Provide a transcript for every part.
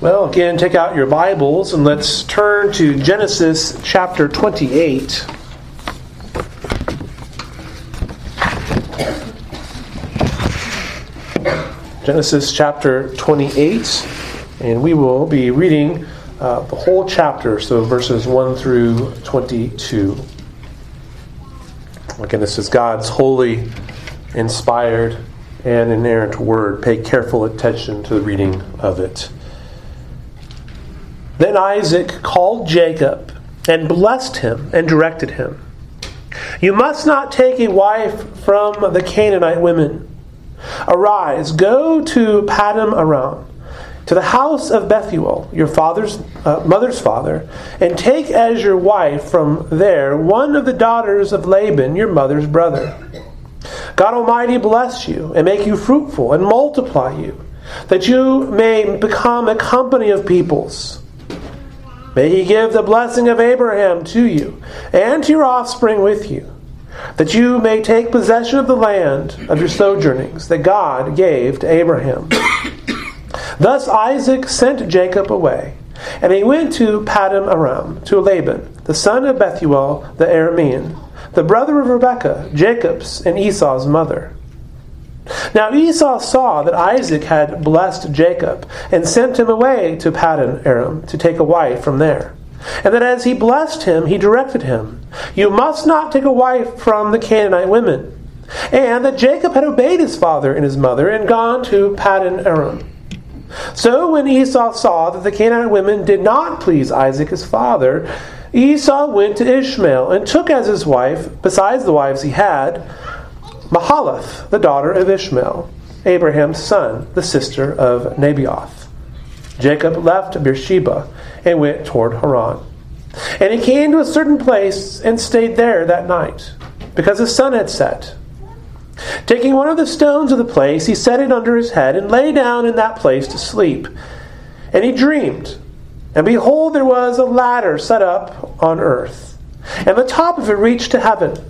Well, again, take out your Bibles and let's turn to Genesis chapter 28. Genesis chapter 28, and we will be reading uh, the whole chapter, so verses 1 through 22. Again, this is God's holy, inspired, and inerrant word. Pay careful attention to the reading of it. Then Isaac called Jacob and blessed him and directed him. You must not take a wife from the Canaanite women. Arise, go to Paddan Aram, to the house of Bethuel, your father's uh, mother's father, and take as your wife from there one of the daughters of Laban, your mother's brother. God Almighty bless you and make you fruitful and multiply you, that you may become a company of peoples May he give the blessing of Abraham to you and to your offspring with you, that you may take possession of the land of your sojournings that God gave to Abraham. Thus Isaac sent Jacob away, and he went to Paddan Aram, to Laban, the son of Bethuel the Aramean, the brother of Rebekah, Jacob's and Esau's mother. Now Esau saw that Isaac had blessed Jacob and sent him away to Paddan Aram to take a wife from there. And that as he blessed him, he directed him, You must not take a wife from the Canaanite women. And that Jacob had obeyed his father and his mother and gone to Paddan Aram. So when Esau saw that the Canaanite women did not please Isaac his father, Esau went to Ishmael and took as his wife, besides the wives he had, Mahalath, the daughter of Ishmael, Abraham's son, the sister of Nebaioth. Jacob left Beersheba and went toward Haran. And he came to a certain place and stayed there that night, because the sun had set. Taking one of the stones of the place, he set it under his head and lay down in that place to sleep. And he dreamed, and behold, there was a ladder set up on earth, and the top of it reached to heaven.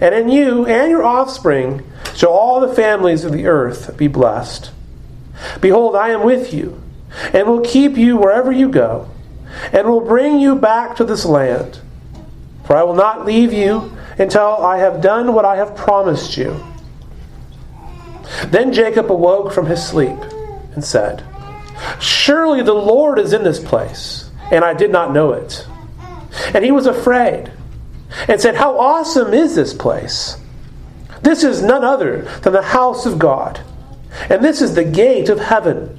And in you and your offspring shall all the families of the earth be blessed. Behold, I am with you, and will keep you wherever you go, and will bring you back to this land. For I will not leave you until I have done what I have promised you. Then Jacob awoke from his sleep and said, Surely the Lord is in this place, and I did not know it. And he was afraid and said, How awesome is this place! This is none other than the house of God, and this is the gate of heaven.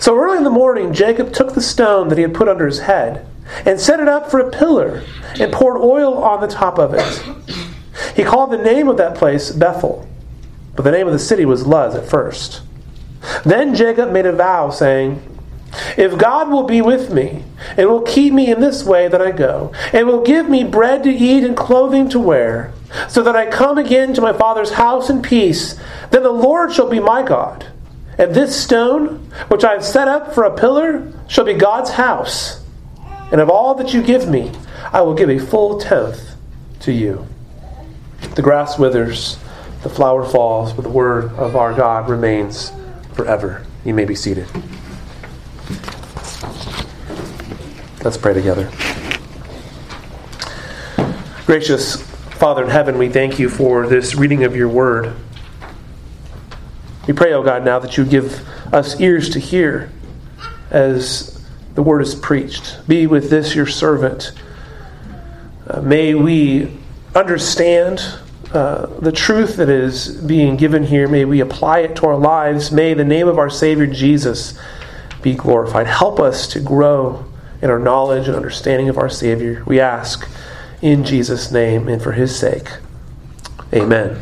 So early in the morning, Jacob took the stone that he had put under his head and set it up for a pillar and poured oil on the top of it. He called the name of that place Bethel, but the name of the city was Luz at first. Then Jacob made a vow, saying, if God will be with me, and will keep me in this way that I go, and will give me bread to eat and clothing to wear, so that I come again to my father's house in peace, then the Lord shall be my God. And this stone, which I have set up for a pillar, shall be God's house. And of all that you give me, I will give a full tenth to you. The grass withers, the flower falls, but the word of our God remains forever. You may be seated. Let's pray together. Gracious Father in heaven, we thank you for this reading of your word. We pray, O oh God, now that you give us ears to hear as the word is preached. Be with this, your servant. Uh, may we understand uh, the truth that is being given here. May we apply it to our lives. May the name of our Savior Jesus be glorified. Help us to grow in our knowledge and understanding of our Savior. We ask in Jesus' name and for His sake. Amen.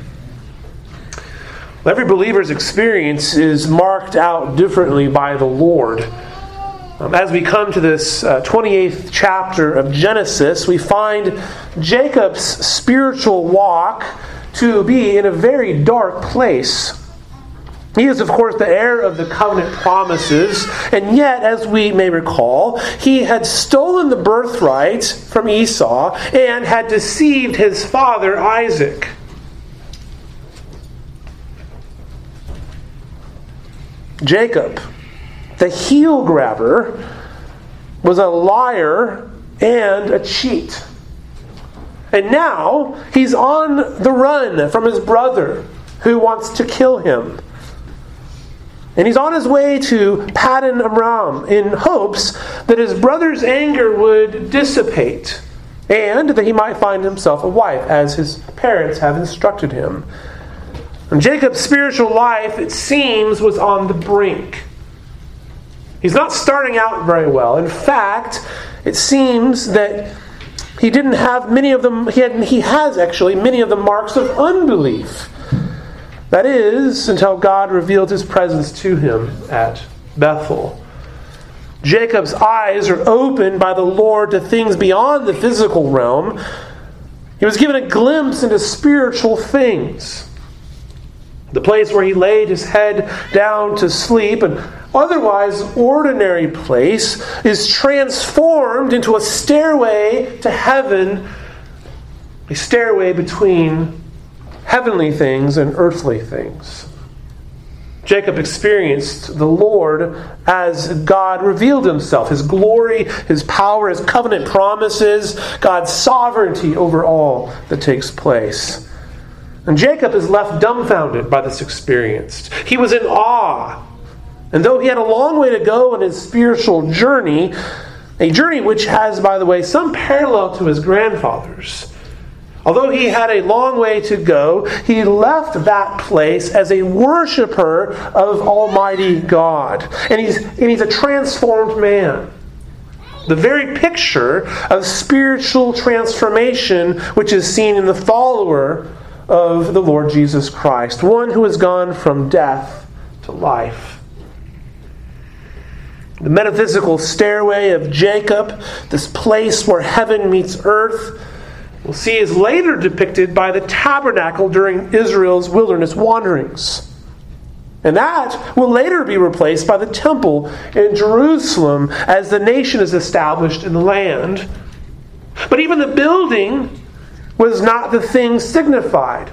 Every believer's experience is marked out differently by the Lord. Um, as we come to this uh, 28th chapter of Genesis, we find Jacob's spiritual walk to be in a very dark place. He is, of course, the heir of the covenant promises, and yet, as we may recall, he had stolen the birthright from Esau and had deceived his father Isaac. Jacob the heel grabber was a liar and a cheat. And now he's on the run from his brother who wants to kill him. And he's on his way to Paddan Aram in hopes that his brother's anger would dissipate and that he might find himself a wife, as his parents have instructed him. And Jacob's spiritual life, it seems, was on the brink. He's not starting out very well. In fact, it seems that he didn't have many of them, he, had, he has actually many of the marks of unbelief. That is, until God revealed his presence to him at Bethel. Jacob's eyes are opened by the Lord to things beyond the physical realm. He was given a glimpse into spiritual things. The place where he laid his head down to sleep and otherwise ordinary place is transformed into a stairway to heaven, a stairway between heavenly things and earthly things. Jacob experienced the Lord as God revealed himself, his glory, his power, his covenant promises, God's sovereignty over all that takes place. And Jacob is left dumbfounded by this experience. He was in awe and though he had a long way to go in his spiritual journey, a journey which has, by the way, some parallel to his grandfather's, although he had a long way to go, he left that place as a worshiper of Almighty God. And he's, and he's a transformed man. The very picture of spiritual transformation which is seen in the follower of the Lord Jesus Christ, one who has gone from death to life. The metaphysical stairway of Jacob, this place where heaven meets earth, we'll see is later depicted by the tabernacle during Israel's wilderness wanderings. And that will later be replaced by the temple in Jerusalem as the nation is established in the land. But even the building was not the thing signified.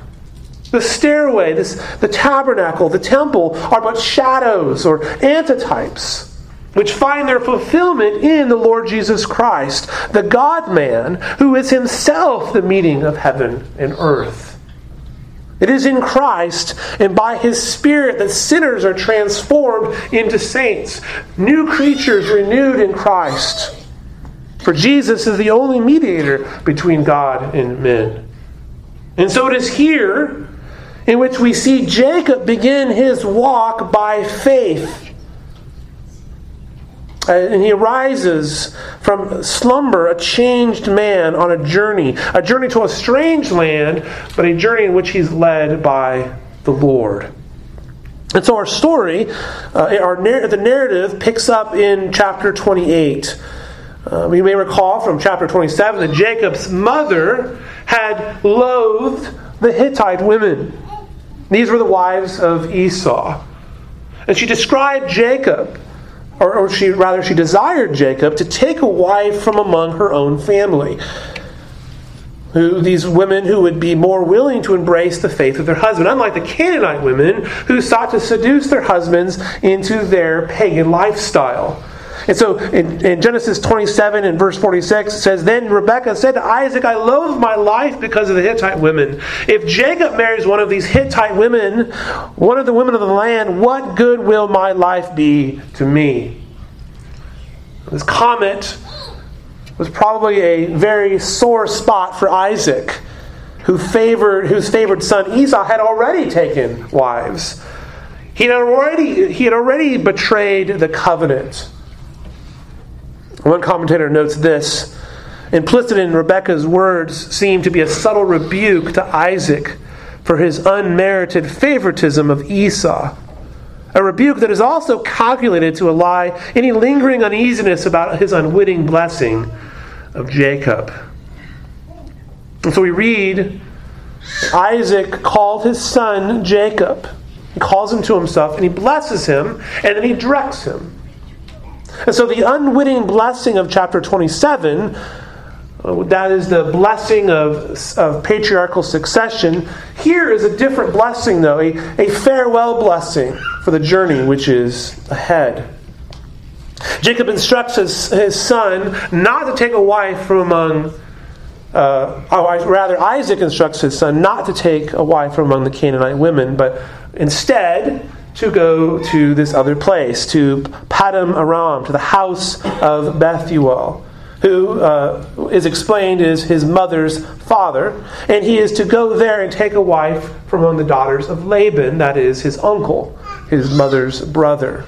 The stairway, this, the tabernacle, the temple are but shadows or antitypes which find their fulfillment in the Lord Jesus Christ, the God man, who is himself the meeting of heaven and earth. It is in Christ and by his Spirit that sinners are transformed into saints, new creatures renewed in Christ. For Jesus is the only mediator between God and men. And so it is here in which we see Jacob begin his walk by faith and he arises from slumber, a changed man on a journey, a journey to a strange land, but a journey in which he's led by the Lord. And so our story, uh, our the narrative picks up in chapter 28. Uh, we may recall from chapter 27 that Jacob's mother had loathed the Hittite women. These were the wives of Esau. And she described Jacob or, or she rather she desired Jacob to take a wife from among her own family. Who, these women who would be more willing to embrace the faith of their husband, unlike the Canaanite women who sought to seduce their husbands into their pagan lifestyle. And so in, in, Genesis 27 and verse 46, it says, Then Rebekah said to Isaac, I loathe my life because of the Hittite women. If Jacob marries one of these Hittite women, one of the women of the land, what good will my life be to me? This comment was probably a very sore spot for Isaac, who favored, whose favored son Esau had already taken wives. He had already, he had already betrayed the covenant. One commentator notes this implicit in Rebekah's words seemed to be a subtle rebuke to Isaac for his unmerited favoritism of Esau. A rebuke that is also calculated to allay any lingering uneasiness about his unwitting blessing of Jacob. And so we read Isaac called his son Jacob. He calls him to himself and he blesses him and then he directs him. And so the unwitting blessing of chapter 27 uh, that is the blessing of, of patriarchal succession. Here is a different blessing, though, a, a farewell blessing for the journey which is ahead. Jacob instructs his, his son not to take a wife from among, uh, oh, rather, Isaac instructs his son not to take a wife from among the Canaanite women, but instead to go to this other place, to Paddan Aram, to the house of Bethuel who uh, is explained as his mother's father, and he is to go there and take a wife from among the daughters of Laban, that is his uncle, his mother's brother.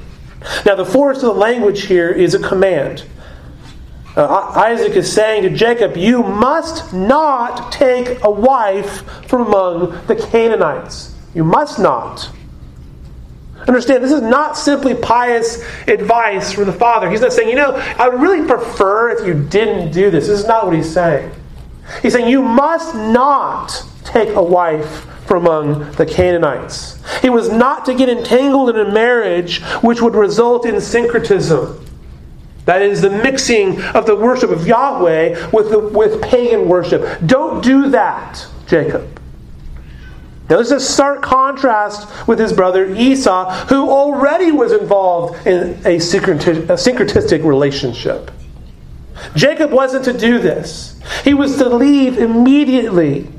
Now, the force of the language here is a command. Uh, Isaac is saying to Jacob, You must not take a wife from among the Canaanites. You must not. Understand, this is not simply pious advice from the Father. He's not saying, you know, I would really prefer if you didn't do this. This is not what he's saying. He's saying, you must not take a wife from among the Canaanites. He was not to get entangled in a marriage which would result in syncretism. That is the mixing of the worship of Yahweh with, the, with pagan worship. Don't do that, Jacob. Is a stark contrast with his brother Esau, who already was involved in a, syncretistic relationship. Jacob wasn't to do this, he was to leave immediately.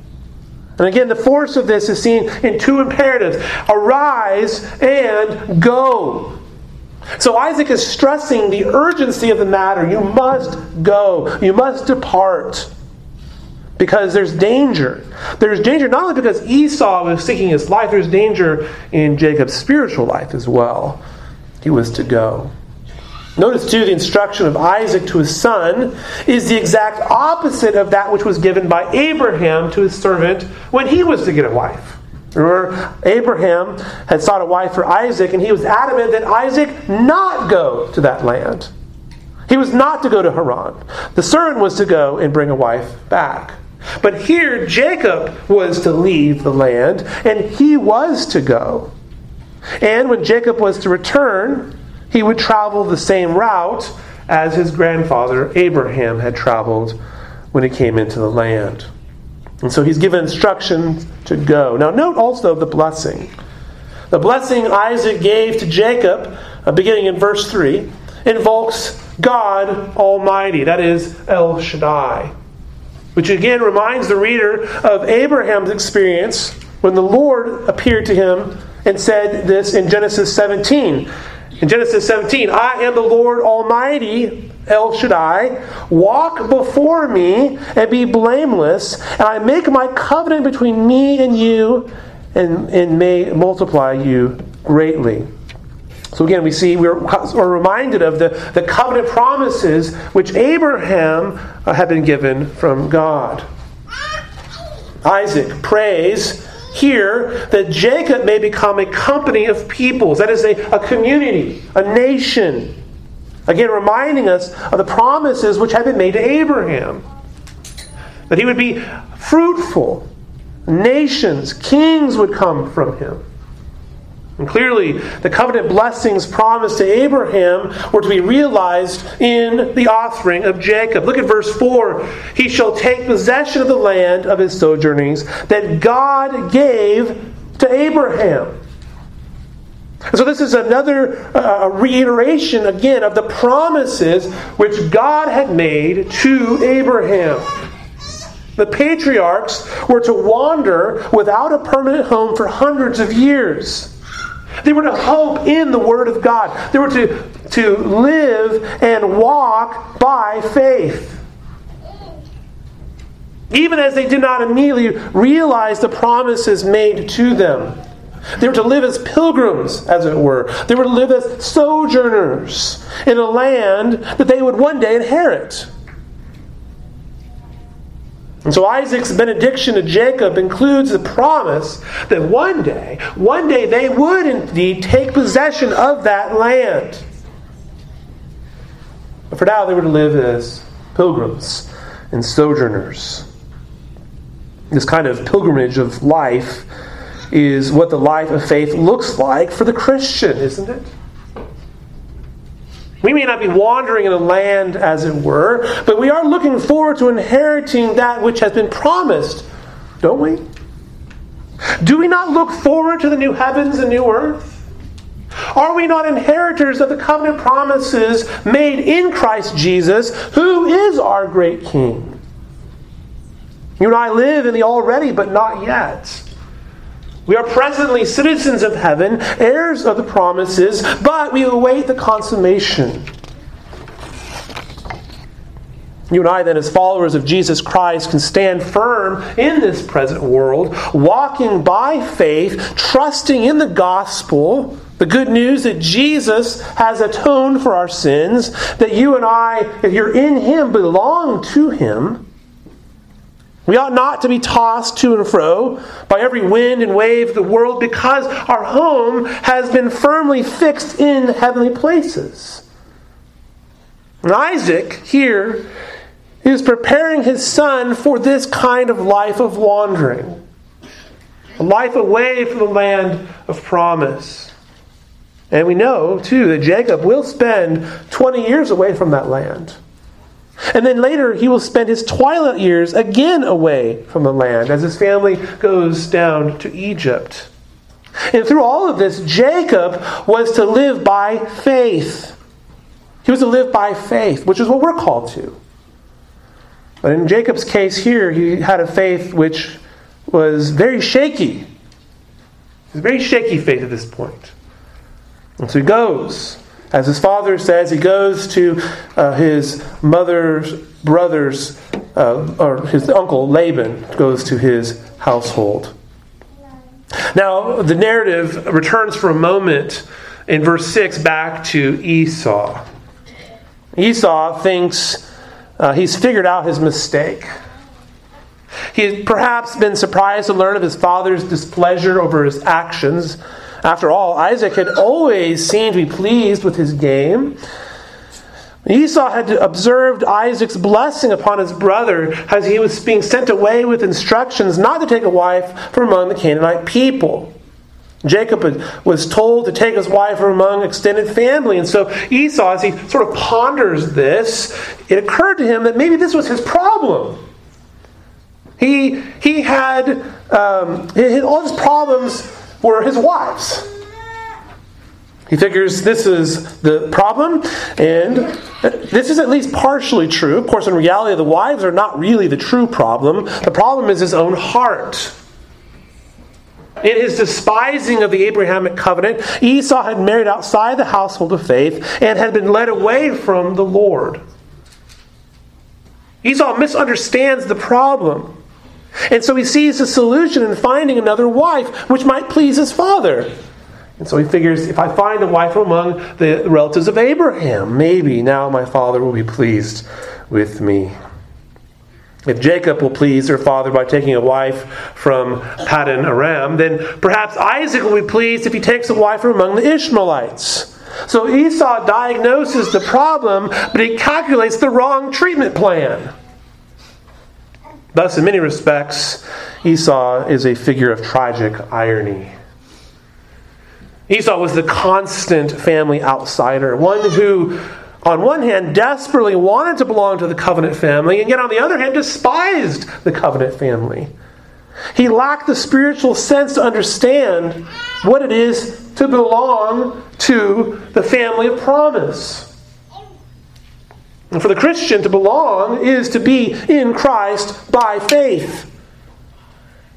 And again, the force of this is seen in two imperatives arise and go. So Isaac is stressing the urgency of the matter. You must go, you must depart because there's danger. There's danger not only because Esau was seeking his life, there's danger in Jacob's spiritual life as well. He was to go. Notice, too, the instruction of Isaac to his son is the exact opposite of that which was given by Abraham to his servant when he was to get a wife. Remember, Abraham had sought a wife for Isaac, and he was adamant that Isaac not go to that land. He was not to go to Haran. The servant was to go and bring a wife back. But here, Jacob was to leave the land, and he was to go. And when Jacob was to return, he would travel the same route as his grandfather Abraham had traveled when he came into the land. And so he's given instructions to go. Now, note also the blessing. The blessing Isaac gave to Jacob, uh, beginning in verse 3, invokes God Almighty, that is, El Shaddai which again reminds the reader of Abraham's experience when the Lord appeared to him and said this in Genesis 17. In Genesis 17, I am the Lord Almighty, El Shaddai. Walk before me and be blameless, and I make my covenant between me and you and, and may multiply you greatly. So again, we see we're, we're reminded of the, the covenant promises which Abraham uh, had been given from God. Isaac prays here that Jacob may become a company of peoples, that is, a, a community, a nation. Again, reminding us of the promises which had been made to Abraham that he would be fruitful, nations, kings would come from him. And clearly, the covenant blessings promised to Abraham were to be realized in the offering of Jacob. Look at verse 4. He shall take possession of the land of his sojournings that God gave to Abraham. So, this is another uh, reiteration again of the promises which God had made to Abraham. The patriarchs were to wander without a permanent home for hundreds of years. They were to hope in the Word of God. They were to, to live and walk by faith. Even as they did not immediately realize the promises made to them. They were to live as pilgrims, as it were. They were to live as sojourners in a land that they would one day inherit. And so Isaac's benediction to Jacob includes the promise that one day, one day they would indeed take possession of that land. But for now, they were to live as pilgrims and sojourners. This kind of pilgrimage of life is what the life of faith looks like for the Christian, isn't it? We may not be wandering in a land, as it were, but we are looking forward to inheriting that which has been promised, don't we? Do we not look forward to the new heavens and new earth? Are we not inheritors of the covenant promises made in Christ Jesus, who is our great King? You and I live in the already, but not yet. We are presently citizens of heaven, heirs of the promises, but we await the consummation. You and I, then, as followers of Jesus Christ, can stand firm in this present world, walking by faith, trusting in the gospel, the good news that Jesus has atoned for our sins, that you and I, if you're in Him, belong to Him we ought not to be tossed to and fro by every wind and wave of the world because our home has been firmly fixed in heavenly places. And Isaac here is preparing his son for this kind of life of wandering, a life away from the land of promise. And we know, too, that Jacob will spend 20 years away from that land. And then later, he will spend his twilight years again away from the land as his family goes down to Egypt. And through all of this, Jacob was to live by faith. He was to live by faith, which is what we're called to. But in Jacob's case here, he had a faith which was very shaky. It was very shaky faith at this point. And so he goes as his father says, he goes to uh, his mother's brother's, uh, or his uncle Laban goes to his household. Now, the narrative returns for a moment in verse 6 back to Esau. Esau thinks uh, he's figured out his mistake. He perhaps been surprised to learn of his father's displeasure over his actions after all, Isaac had always seemed to be pleased with his game. Esau had observed Isaac's blessing upon his brother as he was being sent away with instructions not to take a wife from among the Canaanite people. Jacob was told to take his wife from among extended family. And so Esau, as he sort of ponders this, it occurred to him that maybe this was his problem. He, he had um, all his problems were his wives. He figures this is the problem, and this is at least partially true. Of course, in reality, the wives are not really the true problem. The problem is his own heart. In his despising of the Abrahamic covenant, Esau had married outside the household of faith and had been led away from the Lord. Esau misunderstands the problem. And so he sees a solution in finding another wife, which might please his father. And so he figures if I find a wife among the relatives of Abraham, maybe now my father will be pleased with me. If Jacob will please her father by taking a wife from Paddan Aram, then perhaps Isaac will be pleased if he takes a wife from among the Ishmaelites. So Esau diagnoses the problem, but he calculates the wrong treatment plan. Thus, in many respects, Esau is a figure of tragic irony. Esau was the constant family outsider, one who, on one hand, desperately wanted to belong to the covenant family, and yet on the other hand, despised the covenant family. He lacked the spiritual sense to understand what it is to belong to the family of promise. And for the Christian to belong is to be in Christ by faith.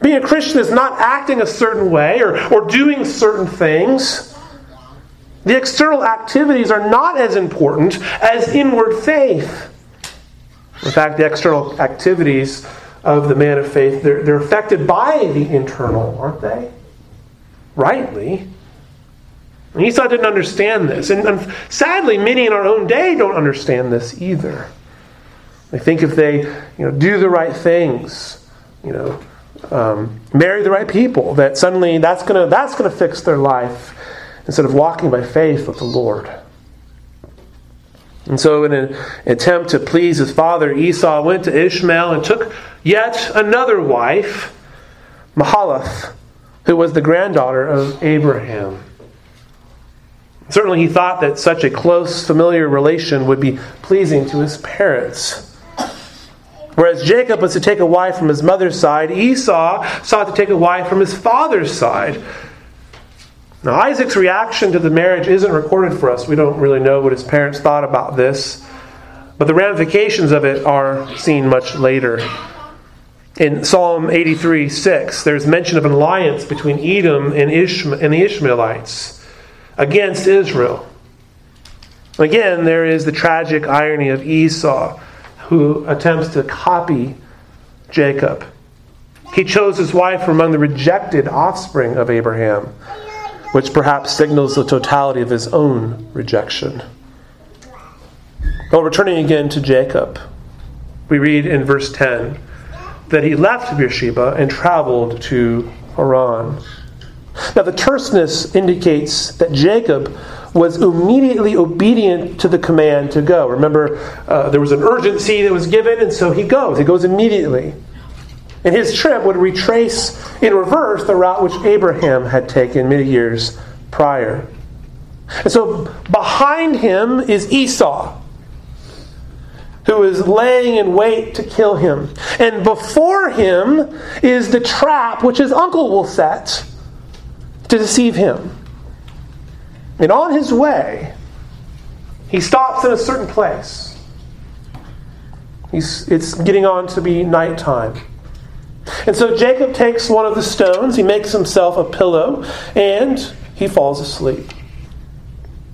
Being a Christian is not acting a certain way or, or doing certain things. The external activities are not as important as inward faith. In fact, the external activities of the man of faith, they're, they're affected by the internal, aren't they? Rightly. And Esau didn't understand this. And, and sadly, many in our own day don't understand this either. They think if they you know, do the right things, you know, um, marry the right people, that suddenly that's going to that's gonna fix their life instead of walking by faith with the Lord. And so, in an attempt to please his father, Esau went to Ishmael and took yet another wife, Mahalath, who was the granddaughter of Abraham. Certainly, he thought that such a close familiar relation would be pleasing to his parents. Whereas Jacob was to take a wife from his mother's side, Esau sought to take a wife from his father's side. Now, Isaac's reaction to the marriage isn't recorded for us. We don't really know what his parents thought about this, but the ramifications of it are seen much later. In Psalm 83 6, there's mention of an alliance between Edom and, Ishma- and the Ishmaelites against Israel. Again, there is the tragic irony of Esau, who attempts to copy Jacob. He chose his wife from among the rejected offspring of Abraham which perhaps signals the totality of his own rejection. Well, returning again to Jacob, we read in verse 10 that he left Beersheba and traveled to Haran. Now, the terseness indicates that Jacob was immediately obedient to the command to go. Remember, uh, there was an urgency that was given, and so he goes. He goes immediately. And his trip would retrace in reverse the route which Abraham had taken many years prior. And so behind him is Esau, who is laying in wait to kill him. And before him is the trap which his uncle will set to deceive him. And on his way, he stops in a certain place. He's, it's getting on to be nighttime. And so Jacob takes one of the stones, he makes himself a pillow, and he falls asleep.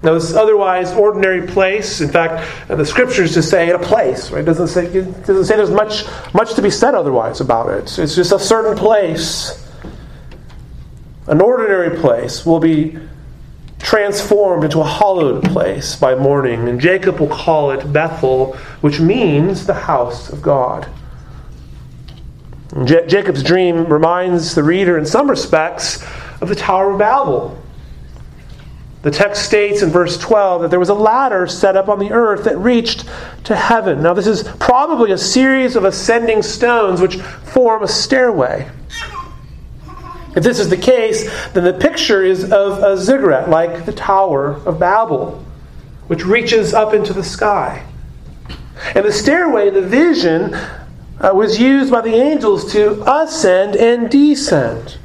Now, this otherwise ordinary place, in fact, uh, the scriptures just say a place, right? It doesn't say, it doesn't say there's much, much to be said otherwise about it. It's just a certain place. An ordinary place will be transformed into a hallowed place by morning, and Jacob will call it Bethel, which means the house of God. Jacob's dream reminds the reader, in some respects, of the Tower of Babel. The text states in verse 12 that there was a ladder set up on the earth that reached to heaven. Now, this is probably a series of ascending stones which form a stairway. If this is the case, then the picture is of a ziggurat, like the Tower of Babel, which reaches up into the sky. And the stairway, the vision, uh, was used by the angels to ascend and descend.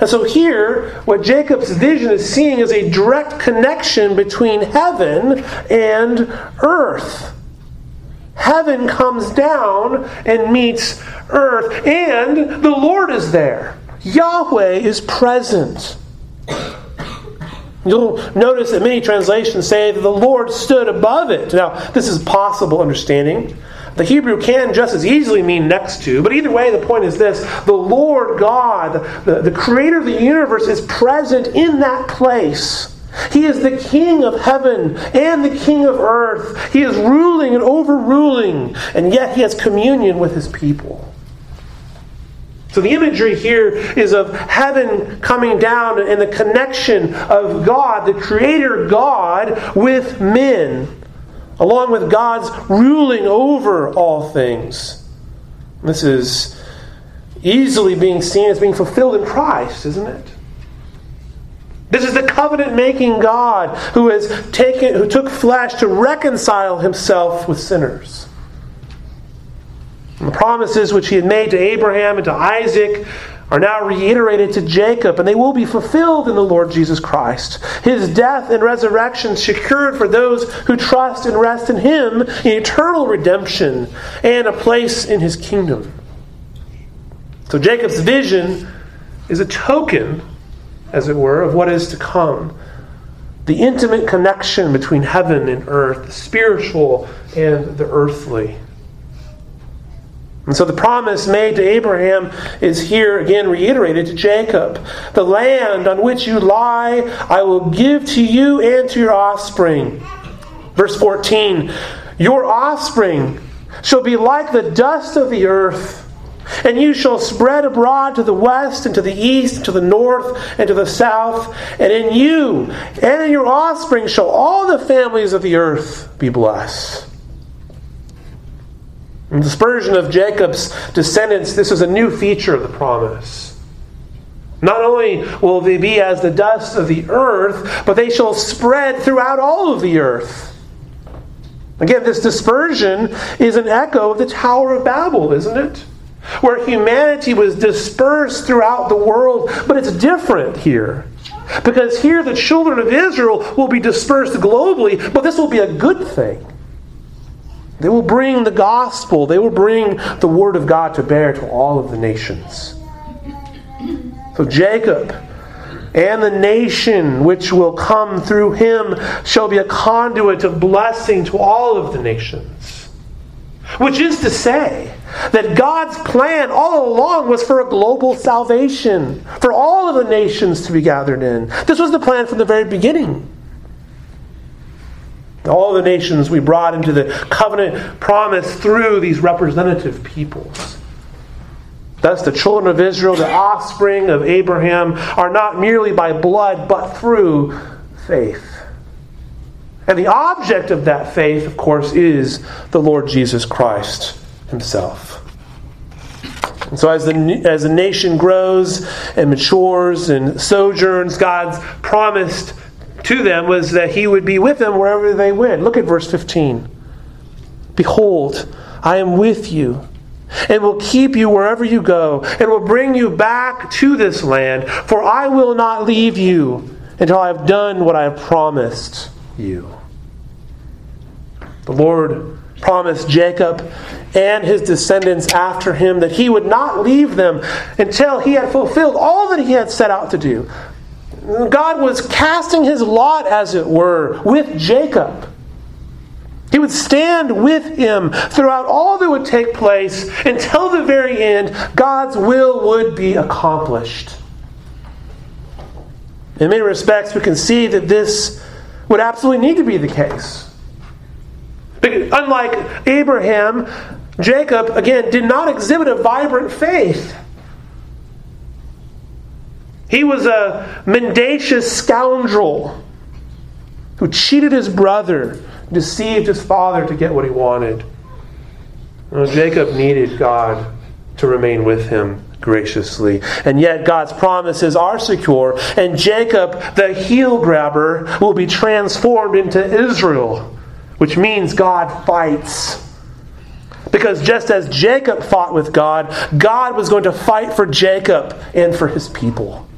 And so here, what Jacob's vision is seeing is a direct connection between heaven and earth. Heaven comes down and meets earth, and the Lord is there. Yahweh is present. You'll notice that many translations say that the Lord stood above it. Now, this is possible understanding. The Hebrew can just as easily mean next to, but either way, the point is this the Lord God, the, the creator of the universe, is present in that place. He is the king of heaven and the king of earth. He is ruling and overruling, and yet he has communion with his people. So the imagery here is of heaven coming down and the connection of God, the creator God, with men along with God's ruling over all things. This is easily being seen as being fulfilled in Christ, isn't it? This is the covenant making God who has taken who took flesh to reconcile himself with sinners. The promises which he had made to Abraham and to Isaac are now reiterated to Jacob, and they will be fulfilled in the Lord Jesus Christ. His death and resurrection secured for those who trust and rest in Him eternal redemption and a place in His kingdom. So Jacob's vision is a token, as it were, of what is to come. The intimate connection between heaven and earth, the spiritual and the earthly. And so the promise made to Abraham is here again reiterated to Jacob. The land on which you lie, I will give to you and to your offspring. Verse 14 Your offspring shall be like the dust of the earth. And you shall spread abroad to the west and to the east, and to the north and to the south. And in you and in your offspring shall all the families of the earth be blessed. In the dispersion of Jacob's descendants, this is a new feature of the promise. Not only will they be as the dust of the earth, but they shall spread throughout all of the earth. Again, this dispersion is an echo of the Tower of Babel, isn't it? Where humanity was dispersed throughout the world, but it's different here. Because here the children of Israel will be dispersed globally, but this will be a good thing. They will bring the gospel, they will bring the word of God to bear to all of the nations. So Jacob and the nation which will come through him shall be a conduit of blessing to all of the nations. Which is to say, that God's plan all along was for a global salvation, for all of the nations to be gathered in. This was the plan from the very beginning. All the nations we brought into the covenant promise through these representative peoples. Thus, the children of Israel, the offspring of Abraham, are not merely by blood, but through faith. And the object of that faith, of course, is the Lord Jesus Christ himself. And so, as the, as the nation grows and matures and sojourns, God's promised to them was that He would be with them wherever they went. Look at verse 15. Behold, I am with you and will keep you wherever you go, and will bring you back to this land, for I will not leave you until I have done what I have promised you. The Lord promised Jacob and his descendants after him that he would not leave them until he had fulfilled all that he had set out to do. God was casting his lot, as it were, with Jacob. He would stand with him throughout all that would take place until the very end. God's will would be accomplished. In many respects, we can see that this would absolutely need to be the case. Unlike Abraham, Jacob, again, did not exhibit a vibrant faith. He was a mendacious scoundrel who cheated his brother, deceived his father to get what he wanted. Well, Jacob needed God to remain with him graciously. And yet, God's promises are secure, and Jacob, the heel grabber, will be transformed into Israel which means God fights. Because just as Jacob fought with God, God was going to fight for Jacob and for his people.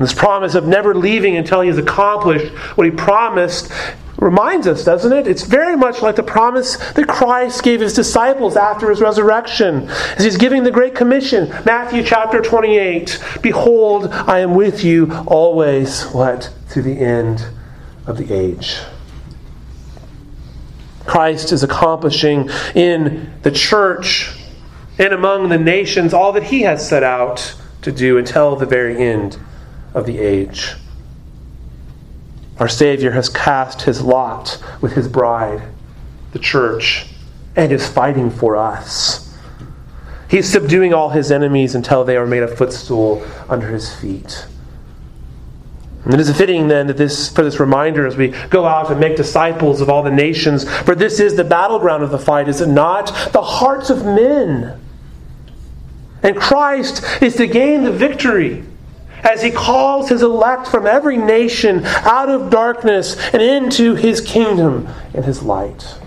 This promise of never leaving until he has accomplished what he promised reminds us, doesn't it? It's very much like the promise that Christ gave his disciples after his resurrection. As he's giving the Great Commission, Matthew chapter 28 Behold, I am with you always, what? To the end of the age. Christ is accomplishing in the church and among the nations all that he has set out to do until the very end of the age. Our Savior has cast his lot with his bride, the church, and is fighting for us. He's subduing all his enemies until they are made a footstool under his feet. And it is fitting then that this for this reminder as we go out and make disciples of all the nations, for this is the battleground of the fight, is it not? The hearts of men. And Christ is to gain the victory as he calls his elect from every nation out of darkness and into his kingdom and his light.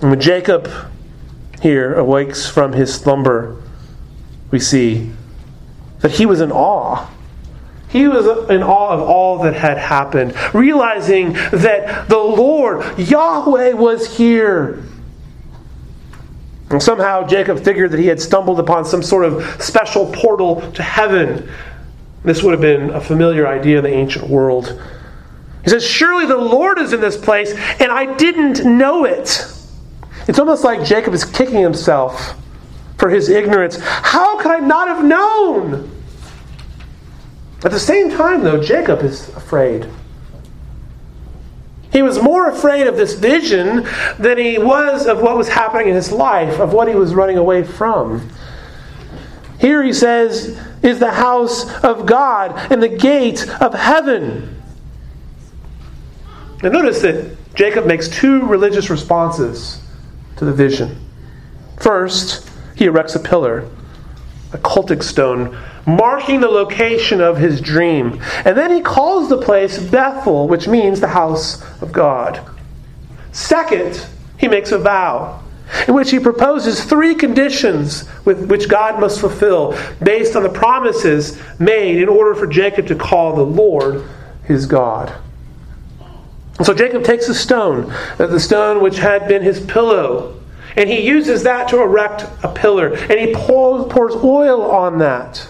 And when Jacob here awakes from his slumber, we see that he was in awe he was in awe of all that had happened, realizing that the Lord, Yahweh, was here. And somehow Jacob figured that he had stumbled upon some sort of special portal to heaven. This would have been a familiar idea in the ancient world. He says, Surely the Lord is in this place, and I didn't know it. It's almost like Jacob is kicking himself for his ignorance. How could I not have known? At the same time, though, Jacob is afraid. He was more afraid of this vision than he was of what was happening in his life, of what he was running away from. Here he says, is the house of God and the gate of heaven. And notice that Jacob makes two religious responses to the vision. First, he erects a pillar, a cultic stone, marking the location of his dream. And then he calls the place Bethel, which means the house of God. Second, he makes a vow in which he proposes three conditions with which God must fulfill based on the promises made in order for Jacob to call the Lord his God. So Jacob takes a stone, uh, the stone which had been his pillow, and he uses that to erect a pillar, and he pours, pours oil on that.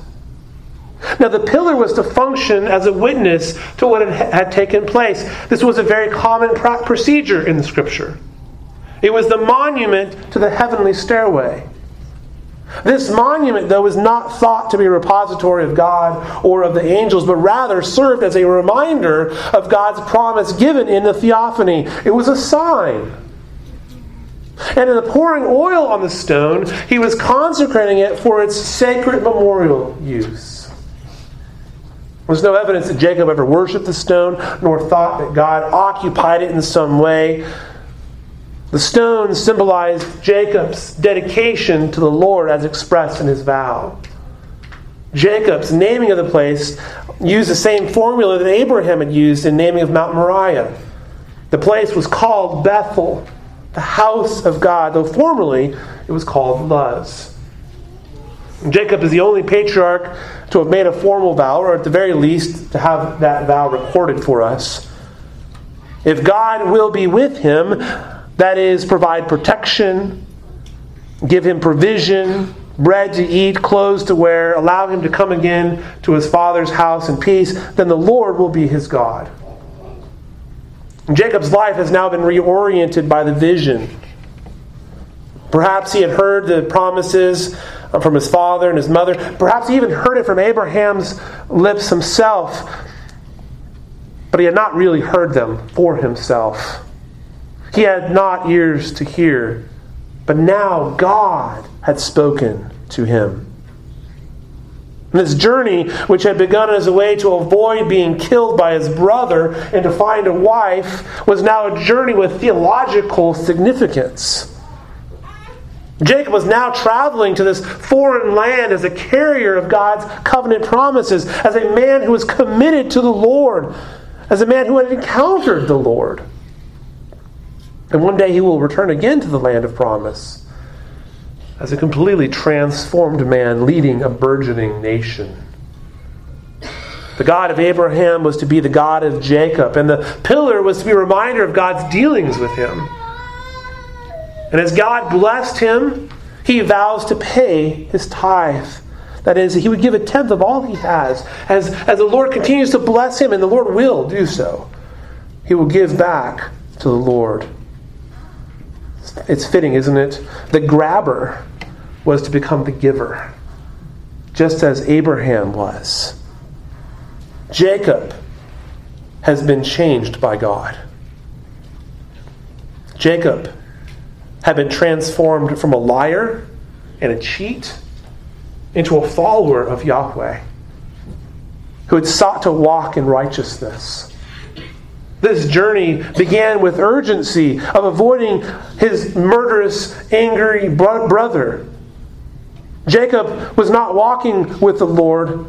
Now, the pillar was to function as a witness to what had taken place. This was a very common procedure in the scripture. It was the monument to the heavenly stairway. This monument, though, was not thought to be a repository of God or of the angels, but rather served as a reminder of God's promise given in the theophany. It was a sign. And in the pouring oil on the stone, he was consecrating it for its sacred memorial use. There's no evidence that Jacob ever worshipped the stone, nor thought that God occupied it in some way. The stone symbolized Jacob's dedication to the Lord as expressed in his vow. Jacob's naming of the place used the same formula that Abraham had used in naming of Mount Moriah. The place was called Bethel, the house of God, though formerly it was called Luz. Jacob is the only patriarch to have made a formal vow, or at the very least, to have that vow recorded for us. If God will be with him, that is, provide protection, give him provision, bread to eat, clothes to wear, allow him to come again to his father's house in peace, then the Lord will be his God. Jacob's life has now been reoriented by the vision. Perhaps he had heard the promises from his father and his mother. Perhaps he even heard it from Abraham's lips himself. But he had not really heard them for himself. He had not ears to hear, but now God had spoken to him. And this journey, which had begun as a way to avoid being killed by his brother and to find a wife, was now a journey with theological significance. Jacob was now traveling to this foreign land as a carrier of God's covenant promises, as a man who was committed to the Lord, as a man who had encountered the Lord. And one day he will return again to the land of promise as a completely transformed man leading a burgeoning nation. The God of Abraham was to be the God of Jacob, and the pillar was to be a reminder of God's dealings with him. And as God blessed him, he vows to pay his tithe. That is, he would give a tenth of all he has. As, as the Lord continues to bless him, and the Lord will do so, he will give back to the Lord. It's fitting, isn't it? The grabber was to become the giver, just as Abraham was. Jacob has been changed by God. Jacob had been transformed from a liar and a cheat into a follower of Yahweh who had sought to walk in righteousness. This journey began with urgency of avoiding his murderous, angry brother. Jacob was not walking with the Lord,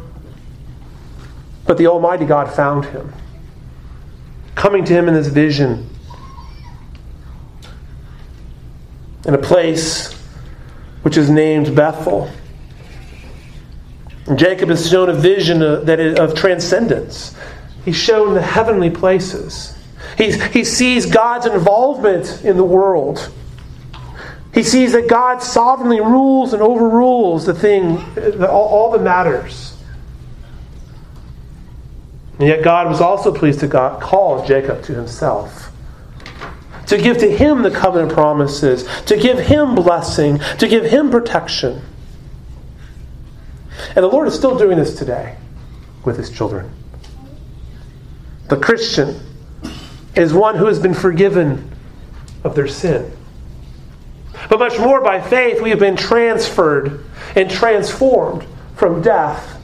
but the Almighty God found him, coming to him in this vision in a place which is named Bethel. And Jacob is shown a vision of, that is, of transcendence. He's shown the heavenly places. He's, he sees God's involvement in the world. He sees that God sovereignly rules and overrules the thing, all, all that matters. And yet God was also pleased to God, call Jacob to himself. To give to him the covenant promises, to give him blessing, to give him protection. And the Lord is still doing this today with his children the Christian, is one who has been forgiven of their sin. But much more by faith, we have been transferred and transformed from death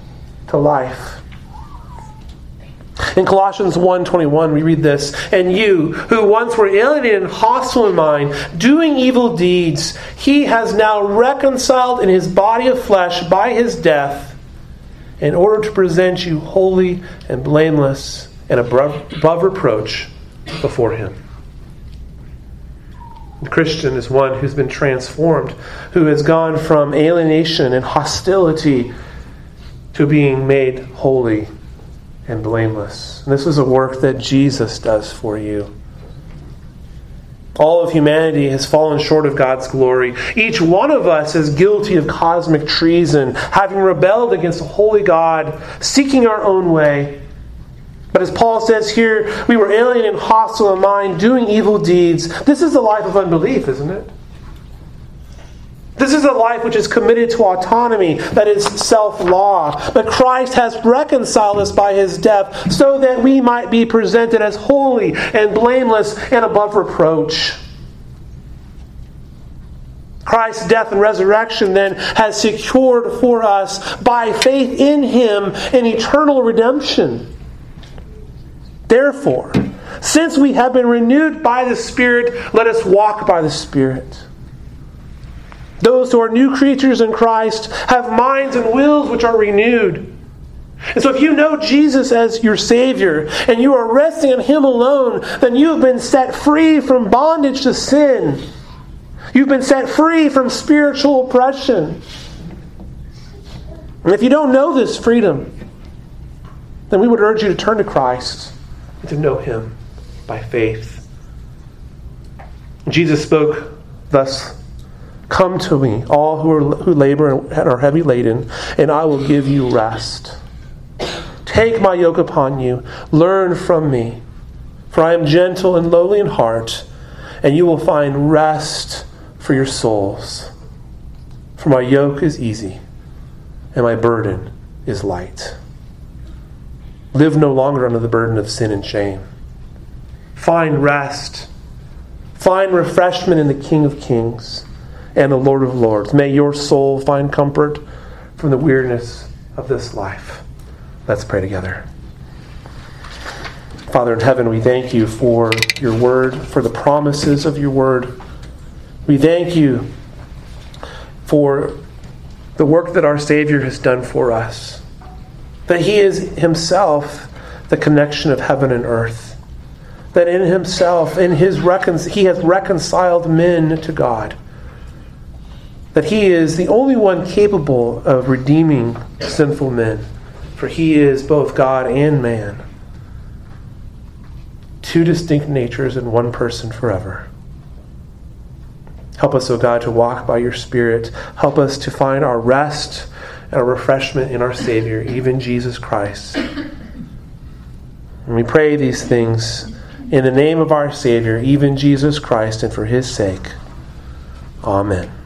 to life. In Colossians 1:21 we read this, "And you who once were alienated and hostile in mind, doing evil deeds, he has now reconciled in his body of flesh by his death, in order to present you holy and blameless and above, above reproach before him." The Christian is one who's been transformed, who has gone from alienation and hostility to being made holy and blameless. And this is a work that Jesus does for you. All of humanity has fallen short of God's glory. Each one of us is guilty of cosmic treason, having rebelled against the holy God, seeking our own way. But as Paul says here, we were alien and hostile in mind, doing evil deeds. This is the life of unbelief, isn't it? This is a life which is committed to autonomy, that is self law. But Christ has reconciled us by his death so that we might be presented as holy and blameless and above reproach. Christ's death and resurrection then has secured for us by faith in him an eternal redemption. Therefore, since we have been renewed by the Spirit, let us walk by the Spirit. Those who are new creatures in Christ have minds and wills which are renewed. And so, if you know Jesus as your Savior and you are resting in Him alone, then you have been set free from bondage to sin. You've been set free from spiritual oppression. And if you don't know this freedom, then we would urge you to turn to Christ and to know Him by faith. Jesus spoke thus Come to me, all who, are, who labor and are heavy laden, and I will give you rest. Take my yoke upon you, learn from me, for I am gentle and lowly in heart, and you will find rest for your souls. For my yoke is easy, and my burden is light. Live no longer under the burden of sin and shame. Find rest. Find refreshment in the King of Kings and the Lord of Lords. May your soul find comfort from the weirdness of this life. Let's pray together. Father in heaven, we thank you for your word, for the promises of your word. We thank you for the work that our Savior has done for us, that He is Himself the connection of heaven and earth, that in Himself, in His recon- He has reconciled men to God that he is the only one capable of redeeming sinful men, for he is both God and man. Two distinct natures in one person forever. Help us, O oh God, to walk by your Spirit. Help us to find our rest and our refreshment in our Savior, even Jesus Christ. And we pray these things in the name of our Savior, even Jesus Christ, and for his sake. Amen.